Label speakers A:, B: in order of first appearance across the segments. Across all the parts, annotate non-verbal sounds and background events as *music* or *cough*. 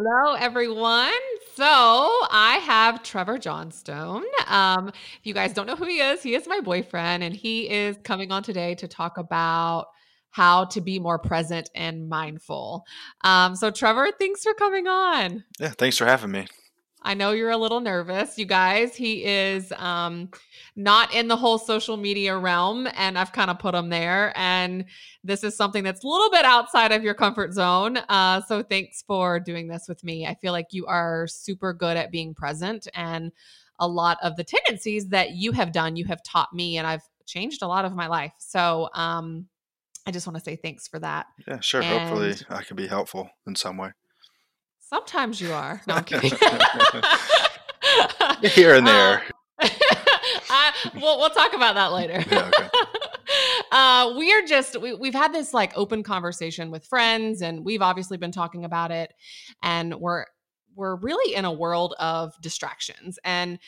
A: Hello, everyone. So I have Trevor Johnstone. Um, if you guys don't know who he is, he is my boyfriend, and he is coming on today to talk about how to be more present and mindful. Um, so, Trevor, thanks for coming on.
B: Yeah, thanks for having me.
A: I know you're a little nervous, you guys. He is um, not in the whole social media realm, and I've kind of put him there. And this is something that's a little bit outside of your comfort zone. Uh, so thanks for doing this with me. I feel like you are super good at being present, and a lot of the tendencies that you have done, you have taught me, and I've changed a lot of my life. So um, I just want to say thanks for that.
B: Yeah, sure.
A: And-
B: Hopefully, I can be helpful in some way.
A: Sometimes you are. No, I'm *laughs* kidding. *laughs*
B: Here and there.
A: Uh, *laughs* I, we'll, we'll talk about that later.
B: Yeah, okay.
A: uh, we are just, we, we've had this like open conversation with friends and we've obviously been talking about it. And we're, we're really in a world of distractions. And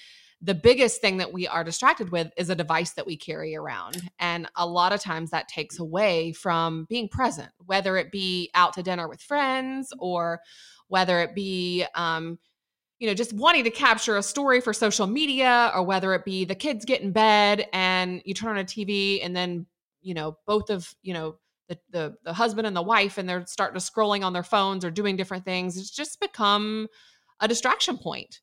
A: the biggest thing that we are distracted with is a device that we carry around. And a lot of times that takes away from being present, whether it be out to dinner with friends or whether it be, um, you know, just wanting to capture a story for social media or whether it be the kids get in bed and you turn on a TV and then, you know, both of, you know, the, the, the husband and the wife and they're starting to scrolling on their phones or doing different things. It's just become a distraction point.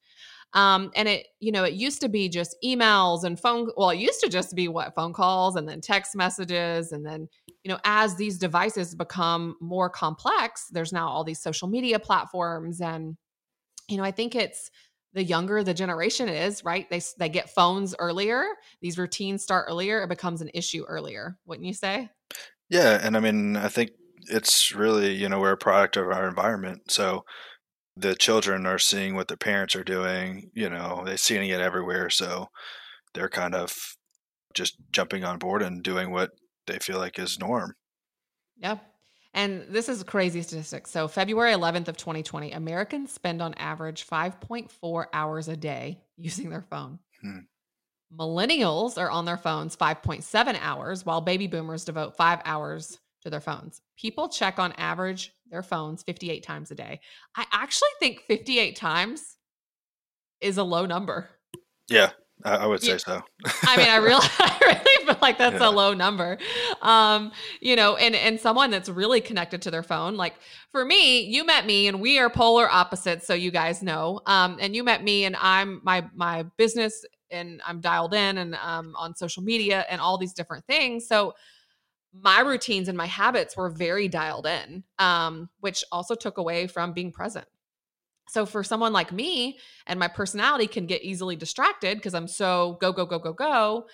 A: Um, and it, you know, it used to be just emails and phone. Well, it used to just be what phone calls and then text messages. And then, you know, as these devices become more complex, there's now all these social media platforms. And, you know, I think it's the younger the generation is, right? They, they get phones earlier. These routines start earlier. It becomes an issue earlier. Wouldn't you say?
B: Yeah, and I mean, I think it's really, you know, we're a product of our environment. So the children are seeing what their parents are doing, you know, they're seeing it everywhere. So they're kind of just jumping on board and doing what they feel like is norm.
A: Yep. And this is a crazy statistic. So February 11th of 2020, Americans spend on average 5.4 hours a day *laughs* using their phone.
B: Hmm.
A: Millennials are on their phones 5.7 hours, while baby boomers devote five hours to their phones. People check on average their phones 58 times a day. I actually think 58 times is a low number.
B: Yeah, I, would say
A: Yeah.
B: so.
A: I mean, I *laughs* really, *laughs* I *laughs* feel like that's
B: Yeah.
A: a low number. Um, you know, and and someone that's really connected to their phone. Like for me, you met me, and we are polar opposites, so you guys know. Um, and you met me, and I'm my my business, and I'm dialed in, and um, on social media, and all these different things. So my routines and my habits were very dialed in, um, which also took away from being present. So for someone like me and my personality can get easily distracted because I'm so go, go, go, go, go.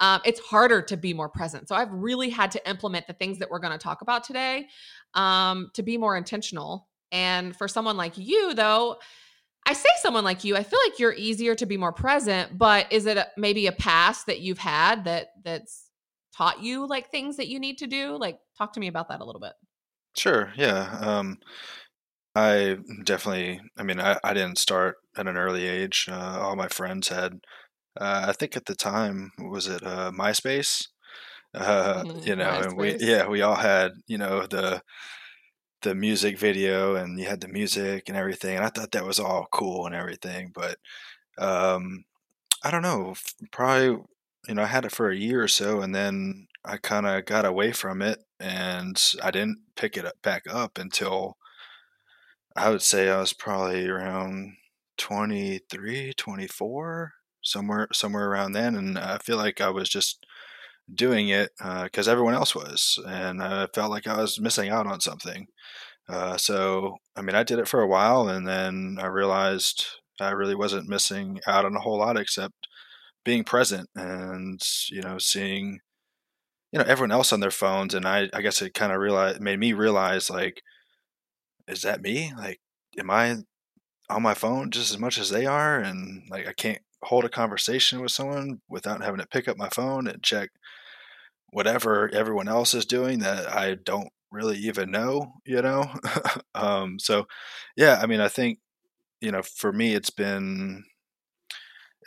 A: Um, it's harder to be more present. So I've really had to implement the things that we're going to talk about today um, to be more intentional. And for someone like you, though, I say someone like you, I feel like you're easier to be more present. But is it maybe a past that you've had that that's taught you like things that you need to do? Like, talk to me about that a little bit.
B: Sure, yeah. Um, I definitely, I mean, I, I didn't start at an early age. Uh, all my friends had, uh, I think at the time, was it uh, MySpace? Uh,
A: Mhm,
B: you know, and we, yeah, we all had, you know, the the music video and you had the music and everything. And I thought that was all cool and everything. But um, I don't know, probably, you know, I had it for a year or so and then I kind of got away from it and I didn't pick it up, back up until I would say I was probably around 23, 24, somewhere somewhere around then and I feel like I was just doing it because everyone else was and I felt like I was missing out on something. Uh, so I mean I did it for a while and then I realized I really wasn't missing out on a whole lot except being present and you know seeing you know everyone else on their phones and I I guess it kind of realized made me realize like is that me like am I on my phone just as much as they are and like I can't hold a conversation with someone without having to pick up my phone and check whatever everyone else is doing that I don't really even know, you know? *laughs* um, so yeah, I mean, I think, you know, for me, it's been,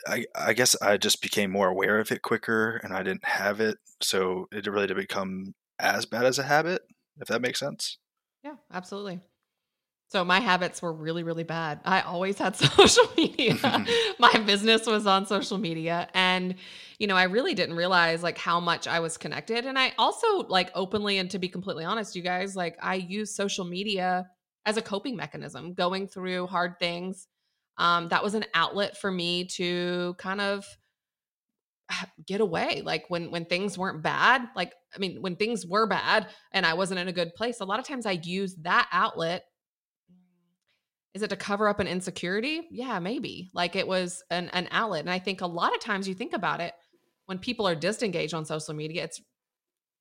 B: I, I guess I just became more aware of it quicker and I didn't have it. So it really didn't become as bad as a habit, if that makes sense.
A: Yeah, absolutely. So my habits were really, really bad. I always had *laughs* social media. *laughs* my business was on social media. And, you know, I really didn't realize like how much I was connected. And I also like openly and to be completely honest, you guys, like I use social media as a coping mechanism, going through hard things. Um, that was an outlet for me to kind of *sighs* get away like when when things weren't bad like i mean when things were bad and i wasn't in a good place a lot of times i use that outlet is it to cover up an insecurity? Yeah, maybe. Like it was an, an outlet. And I think a lot of times you think about it, when people are disengaged on social media, it's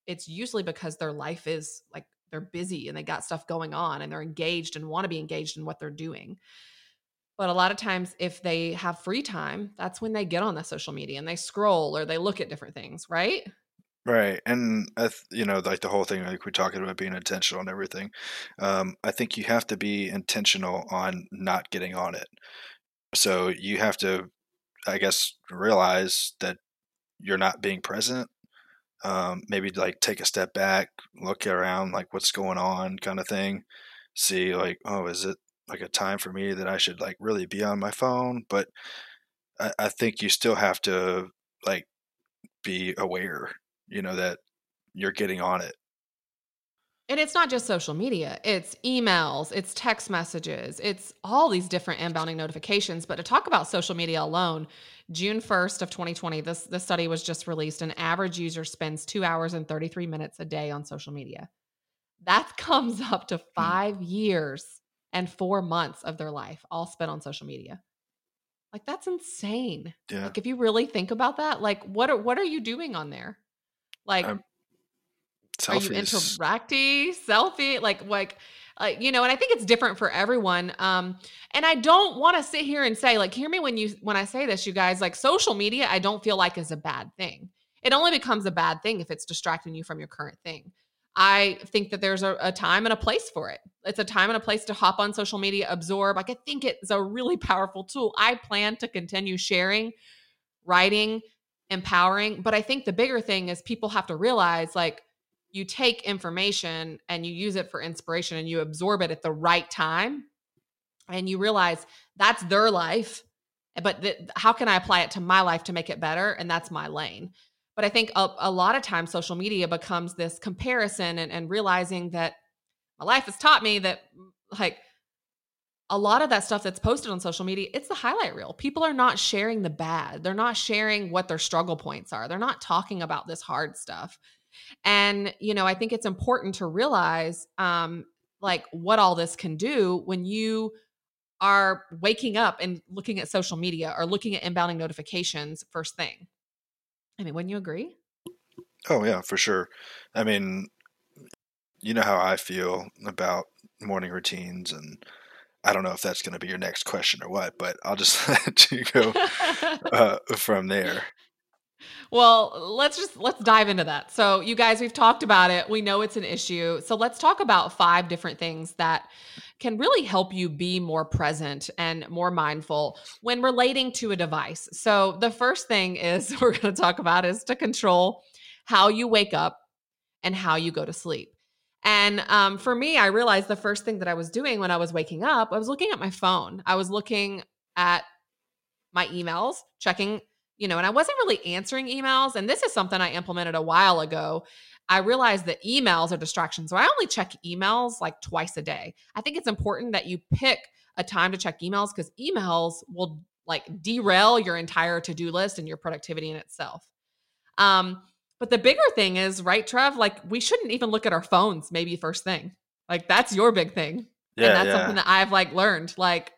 A: it's usually because their life is like they're busy and they got stuff going on and they're engaged and want to be engaged in what they're doing. But a lot of times, if they have free time, that's when they get on the social media and they scroll or they look at different things, right?
B: Right, and th- you know, like the whole thing, like we're talking about being intentional and everything. Um, I think you have to be intentional on not getting on it. So you have to, I guess, realize that you're not being present. Um, maybe like take a step back, look around, like what's going on, kind of thing. See, like, oh, is it like a time for me that I should like really be on my phone? But I, I think you still have to like be aware you know that you're getting on it
A: and it's not just social media it's emails it's text messages it's all these different inbounding notifications but to talk about social media alone june 1st of 2020 this, this study was just released an average user spends two hours and 33 minutes a day on social media that *laughs* comes up to hmm. five hmm. years and four months of their life all spent on social media like that's insane yeah. like if you really think about that like what are what are you doing on there like, um, are you interacting selfie? Like, like, like you know, and I think it's different for everyone. Um, and I don't want to sit here and say, like, hear me when you when I say this, you guys. Like, social media, I don't feel like is a bad thing. It only becomes a bad thing if it's distracting you from your current thing. I think that there's a, a, time and a place for it. It's a time and a place to hop on social media, absorb. Like I think it's a really powerful tool. I plan to continue sharing, writing, empowering. But I think the bigger thing is people have to realize like you take information and you use it for inspiration and you absorb it at the right time and you realize that's their life but th- how can i apply it to my life to make it better and that's my lane but i think a, a lot of times social media becomes this comparison and, and realizing that my life has taught me that like a lot of that stuff that's posted on social media, it's the highlight reel. People are not sharing the bad. They're not sharing what their struggle points are. They're not talking about this hard stuff. And, you know, I think it's important to realize um, like what all this can do when you are waking up and looking at social media or looking at inbounding notifications first thing. I mean, wouldn't you agree?
B: Oh, yeah, for sure. I mean, you know how I feel about morning routines and I don't know if that's going to be your next question or what, but I'll just *laughs* let you go uh, from there.
A: Well, let's just let's dive into that. So, you guys, we've talked about it. We know it's an issue. So, let's talk about five different things that can really help you be more present and more mindful when relating to a device. So, the first thing is *laughs* we're going to talk about is to control how you wake up and how you go to sleep. And um, for me, I realized the first thing that I was doing when I was waking up, I was looking at my phone. I was looking at my emails, checking, you know, and I wasn't really answering emails. And this is something I implemented a while ago. I realized that emails are distractions. So I only check emails like twice a day. I think it's important that you pick a time to check emails because emails will like derail your entire to do list and your productivity in itself. Um, but the bigger thing is, right, Trev? Like we shouldn't even look at our phones maybe first thing. Like that's your big thing. Yeah, and that's yeah. something that I've like learned. Like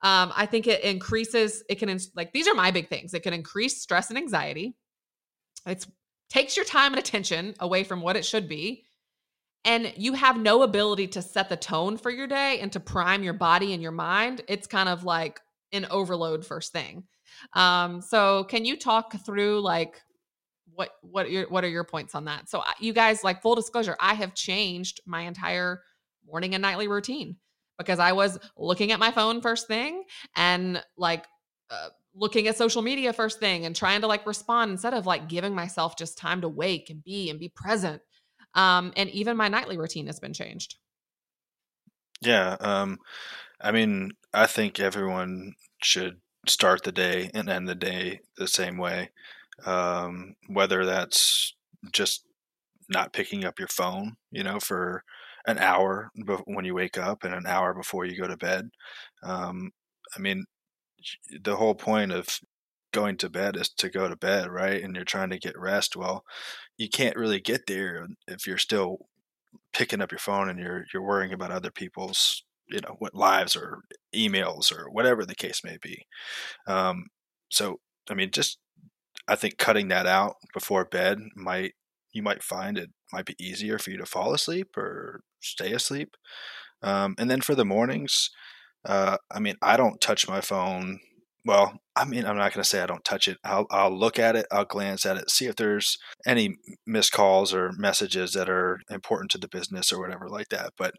A: um, I think it increases, it can like these are my big things. It can increase stress and anxiety. It's takes your time and attention away from what it should be. And you have no ability to set the tone for your day and to prime your body and your mind. It's kind of like an overload first thing. Um, so can you talk through like what what are your what are your points on that? So you guys like full disclosure, I have changed my entire morning and nightly routine because I was looking at my phone first thing and like uh, looking at social media first thing and trying to like respond instead of like giving myself just time to wake and be and be present. Um, and even my nightly routine has been changed.
B: Yeah. Um, I mean, I think everyone should start the day and end the day the same way. Um, whether that's just not picking up your phone, you know, for an hour when you wake up and an hour before you go to bed. Um, I mean, the whole point of going to bed is to go to bed, right? And you're trying to get rest. Well, you can't really get there if you're still picking up your phone and you're you're worrying about other people's you know what lives or emails or whatever the case may be. Um, so I mean, just I think cutting that out before bed might you might find it might be easier for you to fall asleep or stay asleep. Um, and then for the mornings, uh, I mean, I don't touch my phone. Well, I mean, I'm not going to say I don't touch it. I'll, I'll look at it, I'll glance at it, see if there's any missed calls or messages that are important to the business or whatever like that. But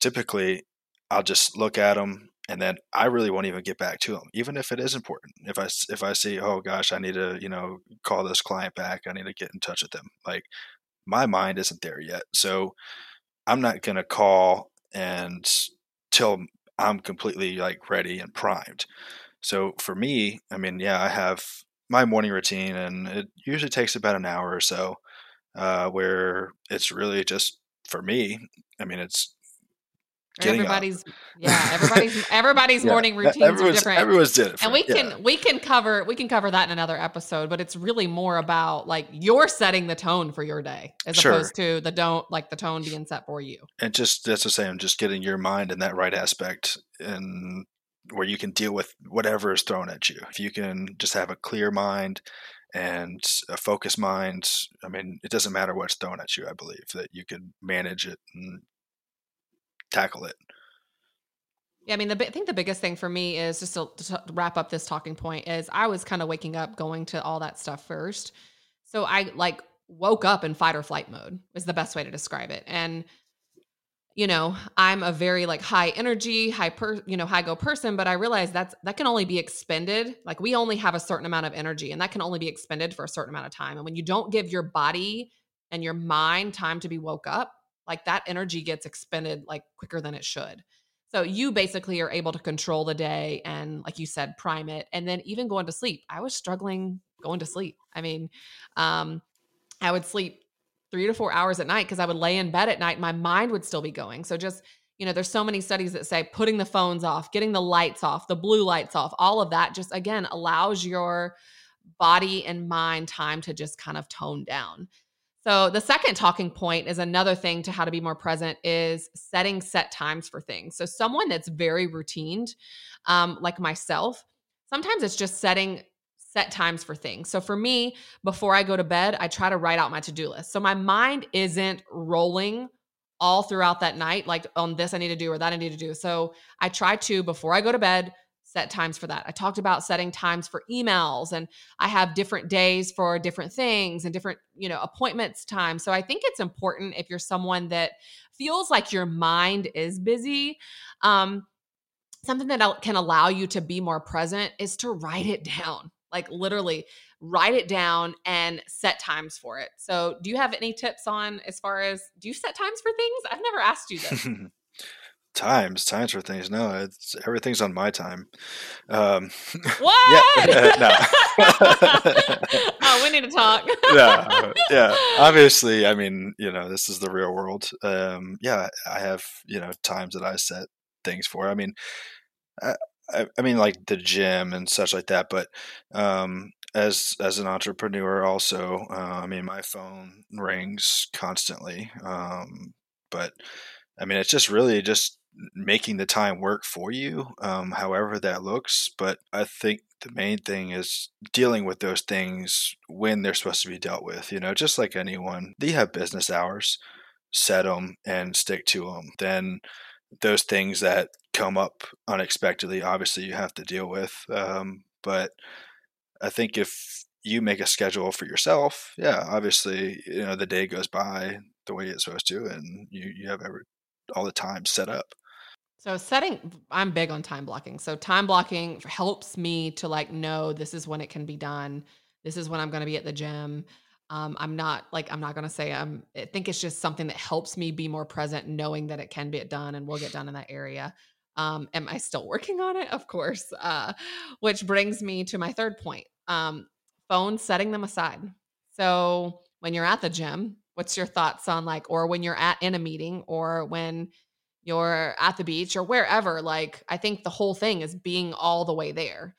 B: typically, I'll just look at them and then I really won't even get back to them, even if it is important. If I if I see, oh gosh, I need to you know call this client back, I need to get in touch with them. Like my mind isn't there yet, so I'm not gonna call and till I'm completely like ready and primed. So for me, I mean, yeah, I have my morning routine, and it usually takes about an hour or so, uh, where it's really just for me. I mean, it's
A: everybody's up. yeah everybody's *laughs* everybody's yeah. morning routines are different
B: everyone's different
A: and we
B: yeah.
A: can we can cover we can cover that in another episode but it's really more about like you're setting the tone for your day as sure. opposed to the don't like the tone being set for you
B: and just that's the same just getting your mind in that right aspect and where you can deal with whatever is thrown at you if you can just have a clear mind and a focused mind i mean it doesn't matter what's thrown at you i believe that you can manage it and tackle it.
A: Yeah, I mean, the I think the biggest thing for me is just to, to wrap up this talking point is I was kind of waking up going to all that stuff first, so I like woke up in fight or flight mode is the best way to describe it, and you know i'm a very like high energy high per you know high go person but i realize that's that can only be expended like we only have a certain amount of energy and that can only be expended for a certain amount of time. And when you don't give your body and your mind time to be woke up like that energy gets expended like quicker than it should. So you basically are able to control the day and like you said prime it and then even going to sleep. I was struggling going to sleep. I mean, um I would sleep 3 to 4 hours at night cuz I would lay in bed at night my mind would still be going. So just you know, there's so many studies that say putting the phones off, getting the lights off, the blue lights off, all of that just again allows your body and mind time to just kind of tone down. So the second talking point is another thing to how to be more present is setting set times for things. So someone that's very routined, um, like myself, sometimes it's just setting set times for things. So for me, before I go to bed, I try to write out my to-do list. So my mind isn't rolling all throughout that night, like on this I need to do or that I need to do. So I try to, before I go to bed, set times for that. I talked about setting times for emails and I have different days for different things and different, you know, appointments time. So I think it's important if you're someone that feels like your mind is busy, um something that can allow you to be more present is to write it *laughs* down. Like literally write it down and set times for it. So, do you have any tips on as far as do you set times for things? I've never asked you this. *laughs*
B: times times for things. No it's everything's on my time. Um *laughs*
A: what? *laughs* no. *laughs* Oh we need to talk.
B: Yeah yeah. Obviously i mean you know this is the real world. Um yeah i have you know times that i set things for. I mean I, I, I mean like the gym and such like that but um as as an entrepreneur also uh, i mean my phone rings constantly. Um but I mean, it's just really just making the time work for you, um, however that looks. But I think the main thing is dealing with those things when they're supposed to be dealt with. You know, just like anyone, they have business hours, set them and stick to them. Then those things that come up unexpectedly, obviously, you have to deal with. Um, but I think if you make a schedule for yourself, yeah, obviously, you know, the day goes by the way it's supposed to, and you, you have every all the time set up.
A: So setting I'm big on time blocking. So time blocking helps me to like know this is when it can be done. This is when I'm going to be at the gym. Um, I'm not like I'm not gonna say I'm. I think it's just something that helps me be more present, knowing that it can be done and will get done in that area. Um, am I still working on it? Of course. Uh, which brings me to my third point: um, phones, setting them aside. So when you're at the gym, what's your thoughts on like, or when you're at in a meeting, or when you're at the beach or wherever? Like, I think the whole thing is being all the way there.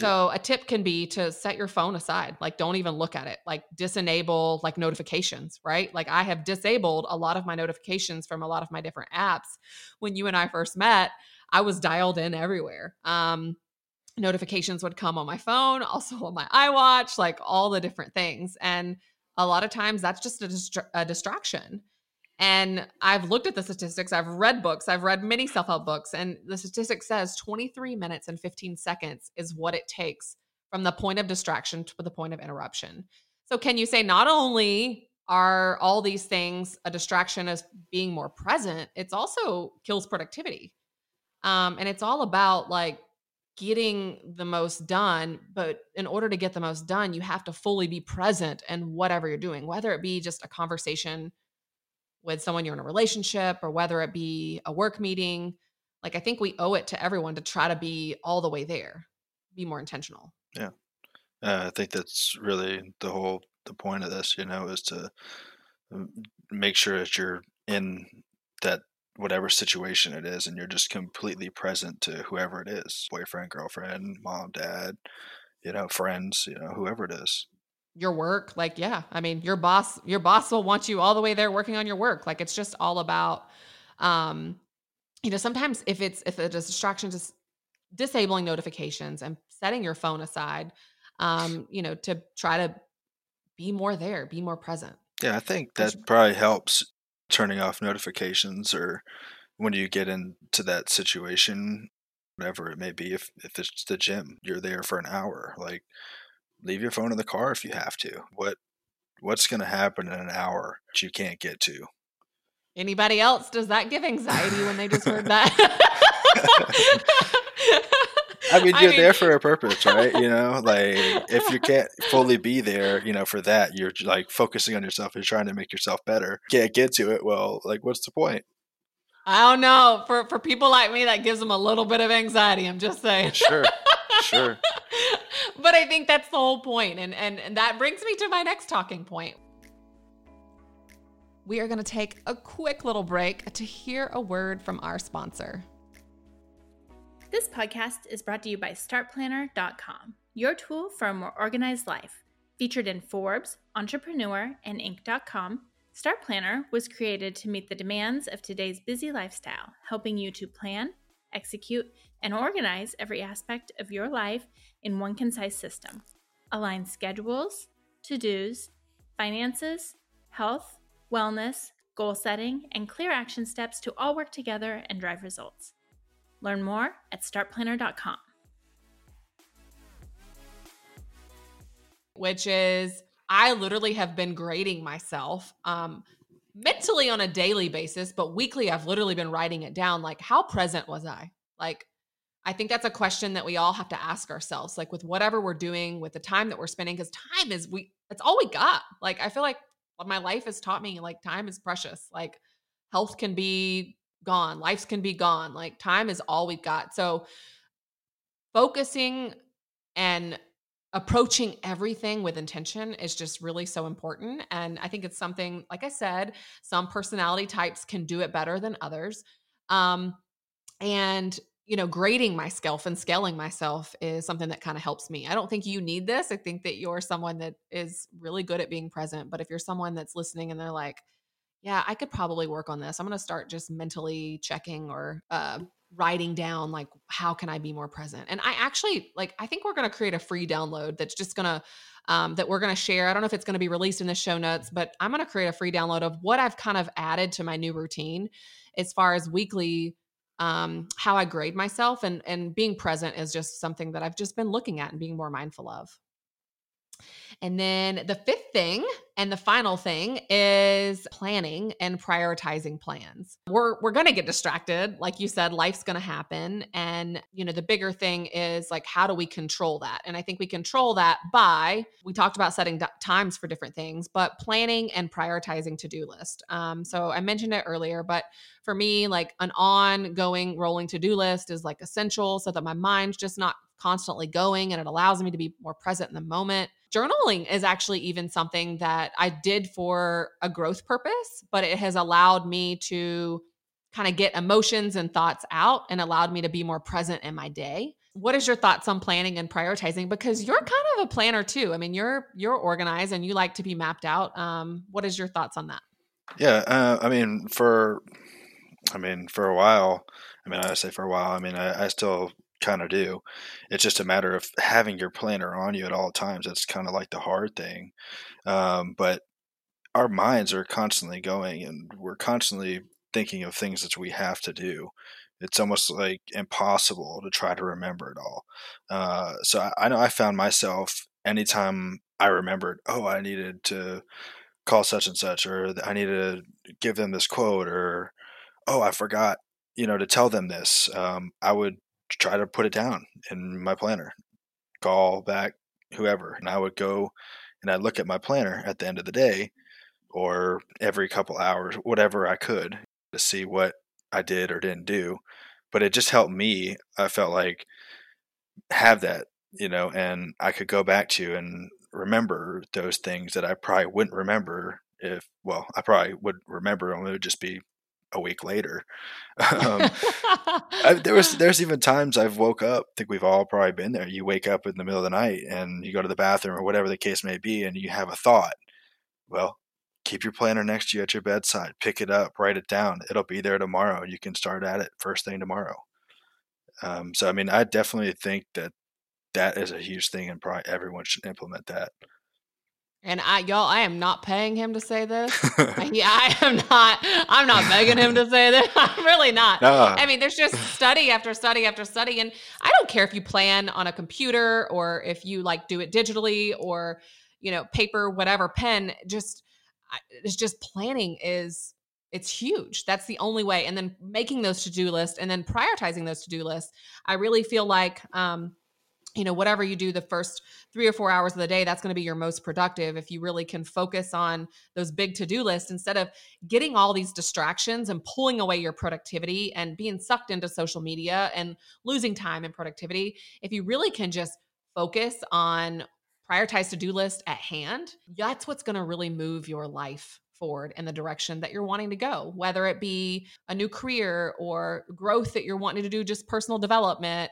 A: So a tip can be to set your phone aside. Like don't even look at it. Like disable like notifications, right? Like I have disabled a lot of my notifications from a lot of my different apps. When you and I first met, I was dialed in everywhere. Um notifications would come on my phone, also on my iWatch, like all the different things. And a lot of times that's just a, distra- a distraction. And I've looked at the statistics, I've read books, I've read many self help books, and the statistic says 23 minutes and 15 seconds is what it takes from the point of distraction to the point of interruption. So, can you say not only are all these things a distraction as being more present, it's also kills productivity. Um, and it's all about like getting the most done. But in order to get the most done, you have to fully be present in whatever you're doing, whether it be just a conversation with someone you're in a relationship or whether it be a work meeting. Like I think we owe it to everyone to try to be all the way there, be more intentional.
B: Yeah. Uh, I think that's really the whole the point of this, you know, is to make sure that you're in that whatever situation it is and you're just completely present to whoever it is boyfriend girlfriend mom dad you know friends you know whoever it is
A: your work like yeah i mean your boss your boss will want you all the way there working on your work. Like it's just all about um you know sometimes if it's if it's a distraction just disabling notifications and setting your phone aside um you know to try to be more there be more present.
B: Yeah i think that probably helps turning off notifications or when you get into that situation whatever it may be if if it's the gym you're there for an hour like leave your phone in the car if you have to. What what's going to happen in an hour that you can't get to?
A: Anybody else does that give anxiety when they just heard that? *laughs*
B: I mean, you're I mean, there for a purpose, right? You know, like if you can't fully be there, you know, for that, you're like focusing on yourself. You're trying to make yourself better. Can't get to it. Well, like, what's the point?
A: I don't know. For for people like me, that gives them a little bit of anxiety. I'm just saying.
B: Sure, sure. *laughs*
A: but I think that's the whole point. And, and, and that brings me to my next talking point. We are going to take a quick little break to hear a word from our sponsor.
C: This podcast is brought to you by StartPlanner.com, your tool for a more organized life. Featured in Forbes, Entrepreneur, and Inc.com, Start Planner was created to meet the demands of today's busy lifestyle, helping you to plan, execute, and organize every aspect of your life in one concise system. Align schedules, to dos, finances, health, wellness, goal setting, and clear action steps to all work together and drive results. Learn more at startplanner.com.
A: Which is, I literally have been grading myself um, mentally on a daily basis, but weekly, I've literally been writing it down. Like, how present was I? Like, I think that's a question that we all have to ask ourselves, like with whatever we're doing, with the time that we're spending, because time is we it's all we got. Like I feel like my life has taught me, like time is precious. Like health can be gone, lives can be gone. Like time is all we've got. So focusing and approaching everything with intention is just really so important. And I think it's something, like I said, some personality types can do it better than others. Um, and you know, grading myself and scaling myself is something that kind of helps me. I don't think you need this. I think that you're someone that is really good at being present. But if you're someone that's listening and they're like, yeah, I could probably work on this, I'm going to start just mentally checking or uh, writing down, like, how can I be more present? And I actually, like, I think we're going to create a free download that's just going to, um, that we're going to share. I don't know if it's going to be released in the show notes, but I'm going to create a free download of what I've kind of added to my new routine as far as weekly um, how I grade myself and and being present is just something that I've just been looking at and being more mindful of. And then the fifth thing and the final thing is planning and prioritizing plans. We're we're going to get distracted, like you said, life's going to happen and you know the bigger thing is like how do we control that? And I think we control that by we talked about setting d- times for different things, but planning and prioritizing to-do list. Um, so I mentioned it earlier, but for me like an ongoing rolling to-do list is like essential so that my mind's just not constantly going and it allows me to be more present in the moment. Journaling is actually even something that I did for a growth purpose, but it has allowed me to kind of get emotions and thoughts out and allowed me to be more present in my day. What is your thoughts on planning and prioritizing because you're kind of a planner too. I mean, you're you're organized and you like to be mapped out. Um, what is your thoughts on that?
B: Yeah, uh, I mean, for I mean, for a while, I mean, I say for a while, I mean, I, I still kind of do. It's just a matter of having your planner on you at all times. That's kind of like the hard thing. Um, but our minds are constantly going and we're constantly thinking of things that we have to do. It's almost like impossible to try to remember it all. Uh, so I, I know I found myself anytime I remembered, oh, I needed to call such and such, or I needed to give them this quote, or oh, I forgot, you know, to tell them this. Um, I would try to put it down in my planner, call back whoever. And I would go and I'd look at my planner at the end of the day or every couple hours, whatever I could to see what I did or didn't do. But it just helped me, I felt like, have that, you know, and I could go back to and remember those things that I probably wouldn't remember if, well, I probably would remember them. It would just be a week later. *laughs* um, I, there was *laughs* there's even times I've woke up. I think we've all probably been there. You wake up in the middle of the night and you go to the bathroom or whatever the case may be, and you have a thought. Well, keep your planner next to you at your bedside. Pick it up, write it down. It'll be there tomorrow. You can start at it first thing tomorrow. Um, so I mean, I definitely think that that is a huge thing, and probably everyone should implement that.
A: And I, y'all, I am not paying him to say this. *laughs* yeah, I am not. I'm not begging him to say this. *laughs* I'm really not. No. I mean, there's just study after study after study, and I don't care if you plan on a computer or if you like do it digitally or you know paper, whatever, pen. Just it's just planning is it's huge. That's the only way. And then making those to do lists and then prioritizing those to do lists. I really feel like um, you know whatever you do the first three or four hours of the day that's going to be your most productive if you really can focus on those big to-do lists instead of getting all these distractions and pulling away your productivity and being sucked into social media and losing time and productivity if you really can just focus on prioritize to-do list at hand that's what's going to really move your life forward in the direction that you're wanting to go, whether it be a new career or growth that you're wanting to do, just personal development.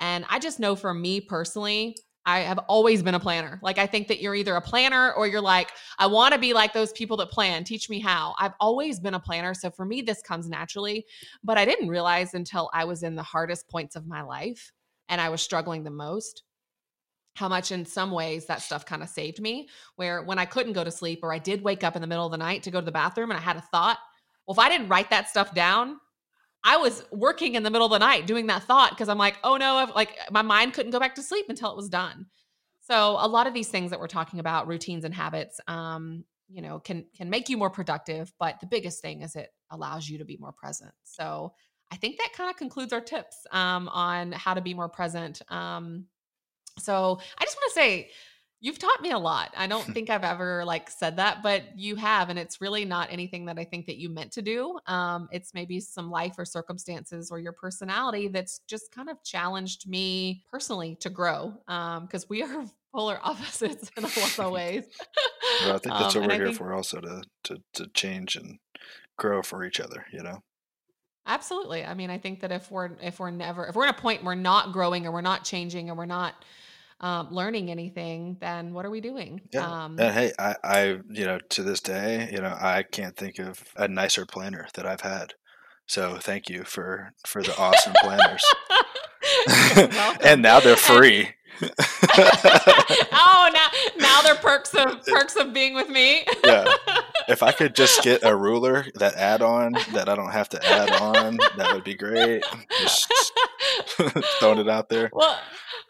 A: And I just know for me personally, I have always been a planner. Like, I think that you're either a planner or you're like, I want to be like those people that plan. Teach me how. I've always been a planner. So for me, this comes naturally. But I didn't realize until I was in the hardest points of my life and I was struggling the most how much in some ways that stuff kind of saved me. Where when I couldn't go to sleep or I did wake up in the middle of the night to go to the bathroom and I had a thought, well, if I didn't write that stuff down, I was working in the middle of the night doing that thought because I'm like, oh no, I've, like my mind couldn't go back to sleep until it was done. So a lot of these things that we're talking about, routines and habits, um, you know, can can make you more productive. But the biggest thing is it allows you to be more present. So I think that kind of concludes our tips um, on how to be more present. Um, so I just want to say You've taught me a lot. I don't *laughs* think I've ever like said that, but you have, and it's really not anything that I think that you meant to do. Um, it's maybe some life or circumstances or your personality that's just kind of challenged me personally to grow. Because um, we are *laughs* polar opposites in a lot of *laughs* ways.
B: well, I think that's um, what we're here think, for, also to, to to change and grow for each other. You know.
A: Absolutely. I mean, I think that if we're if we're never if we're at a point we're not growing or we're not changing or we're not um, learning anything, then what are we doing?
B: Yeah. Um, and hey, I, I, you know, to this day, you know, I can't think of a nicer planner that I've had. So thank you for for the awesome planners. *laughs* *laughs* and now they're free. *laughs*
A: oh, now now they're perks of perks of being with me.
B: yeah. If I could just get a ruler that add on that I don't have to add on, that would be great. Just *laughs* throwing it out there.
A: Well,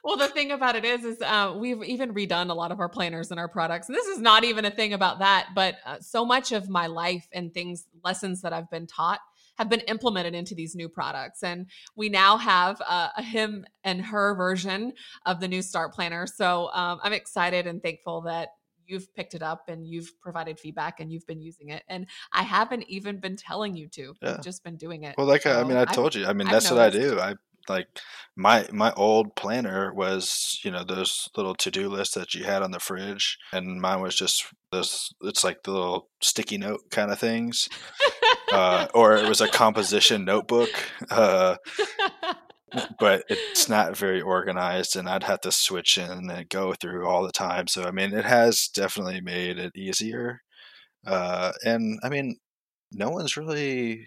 A: well, the thing about it is, is uh, we've even redone a lot of our planners and our products. And this is not even a thing about that, but uh, so much of my life and things, lessons that I've been taught have been implemented into these new products. And we now have uh, a him and her version of the new Start Planner. So um, I'm excited and thankful that you've picked it up and you've provided feedback and you've been using it. And I haven't even been telling you to. Yeah. I've just been doing it.
B: Well, like so I mean, I told I've, you. I mean, that's what I do. I like my my old planner was you know those little to-do lists that you had on the fridge and mine was just those it's like the little sticky note kind of things uh, or it was a *laughs* composition notebook uh, *laughs* but it's not very organized and i'd have to switch in and go through all the time so i mean it has definitely made it easier uh, and i mean no one's really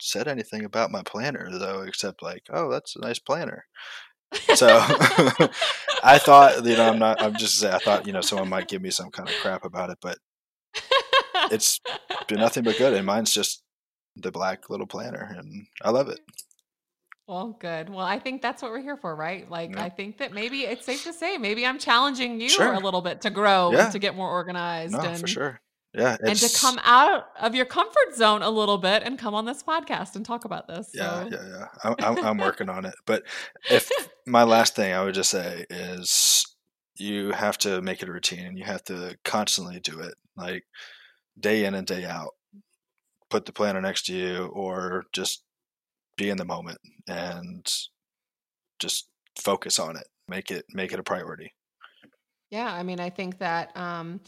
B: said anything about my planner though, except like, oh, that's a nice planner. So *laughs* I thought, you know, I'm not. I'm just. I thought, you know, someone might give me some kind of crap about it, but it's been nothing but good. And mine's just the black little planner, and I love it.
A: Well, good. Well, I think that's what we're here for, right? Like, yeah. I think that maybe it's safe to say maybe I'm challenging you sure. a little bit to grow yeah. and to get more organized.
B: No,
A: and,
B: for sure yeah
A: and to come out of your comfort zone a little bit and come on this podcast and talk about this
B: so. yeah yeah yeah I'm, I'm, I'm working on it but if my last thing i would just say is you have to make it a routine and you have to constantly do it like day in and day out put the planner next to you or just be in the moment and just focus on it make it make it a priority
A: yeah i mean i think that um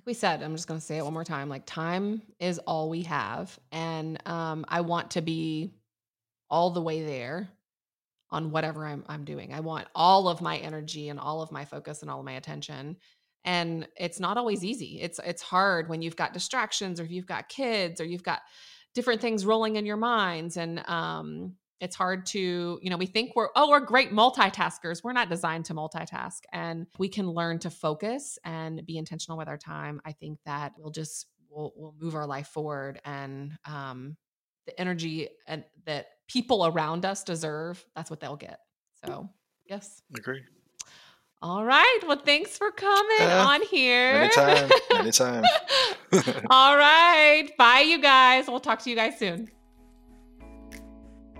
A: like we said, I'm just going to say it one more time. Like time is all we have, and um, I want to be all the way there on whatever I'm I'm doing. I want all of my energy and all of my focus and all of my attention. And it's not always easy. It's it's hard when you've got distractions or if you've got kids or you've got different things rolling in your minds and um it's hard to you know we think we're oh we're great multitaskers. We're not designed to multitask and we can learn to focus and be intentional with our time. I think that we'll just we'll, we'll move our life forward and um, the energy and that people around us deserve that's what they'll get. So yes.
B: Agree.
A: All right well thanks for coming uh, on here.
B: Anytime anytime *laughs* *laughs*
A: All right. Bye, you guys. We'll talk to you guys soon.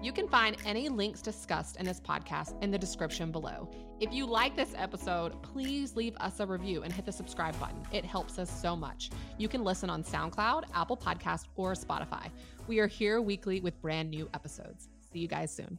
A: You can find any links discussed in this podcast in the description below. If you like this episode, please leave us a review and hit the subscribe button. It helps us so much. You can listen on SoundCloud, Apple Podcast, or Spotify. We are here weekly with brand new episodes. See you guys soon.